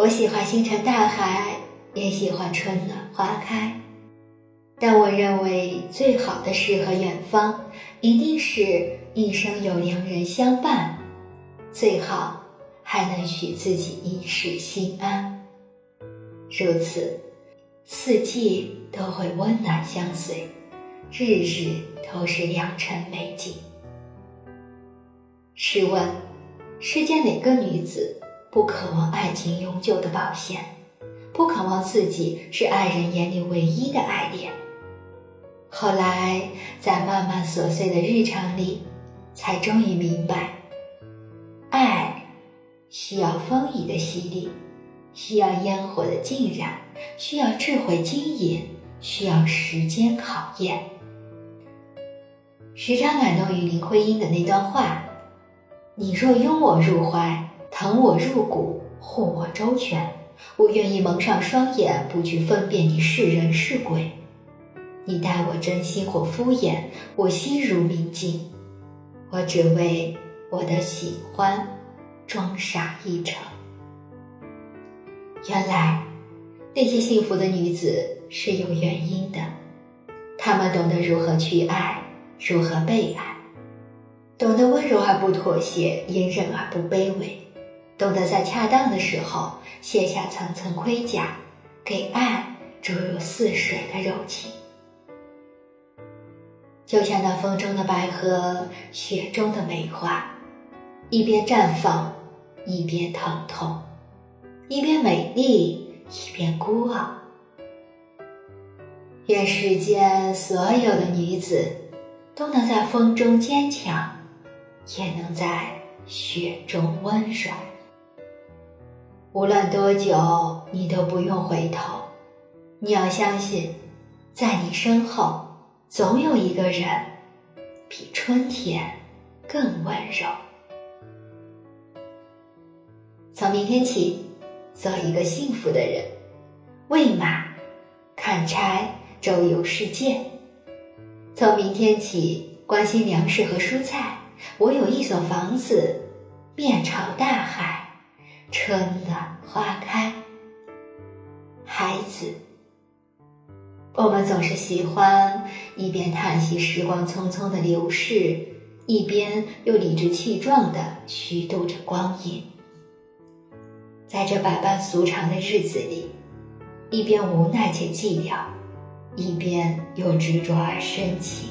我喜欢星辰大海，也喜欢春暖花开。但我认为最好的诗和远方，一定是一生有良人相伴，最好还能许自己一世心安。如此，四季都会温暖相随，日日都是良辰美景。试问，世间哪个女子不渴望爱情永久的保鲜，不渴望自己是爱人眼里唯一的爱恋？后来，在漫漫琐碎的日常里，才终于明白，爱需要风雨的洗礼，需要烟火的浸染，需要智慧经营，需要时间考验。时常感动于林徽因的那段话：“你若拥我入怀，疼我入骨，护我周全，我愿意蒙上双眼，不去分辨你是人是鬼。”你待我真心或敷衍，我心如明镜，我只为我的喜欢装傻一场。原来那些幸福的女子是有原因的，她们懂得如何去爱，如何被爱，懂得温柔而不妥协，隐忍而不卑微，懂得在恰当的时候卸下层层盔甲，给爱注入似水的柔情。就像那风中的百合，雪中的梅花，一边绽放，一边疼痛；一边美丽，一边孤傲。愿世间所有的女子，都能在风中坚强，也能在雪中温软。无论多久，你都不用回头。你要相信，在你身后。总有一个人比春天更温柔。从明天起，做一个幸福的人，喂马、砍柴、周游世界。从明天起，关心粮食和蔬菜。我有一所房子，面朝大海，春暖花开。孩子。我们总是喜欢一边叹息时光匆匆的流逝，一边又理直气壮的虚度着光阴。在这百般俗常的日子里，一边无奈且寂寥，一边又执着而深情。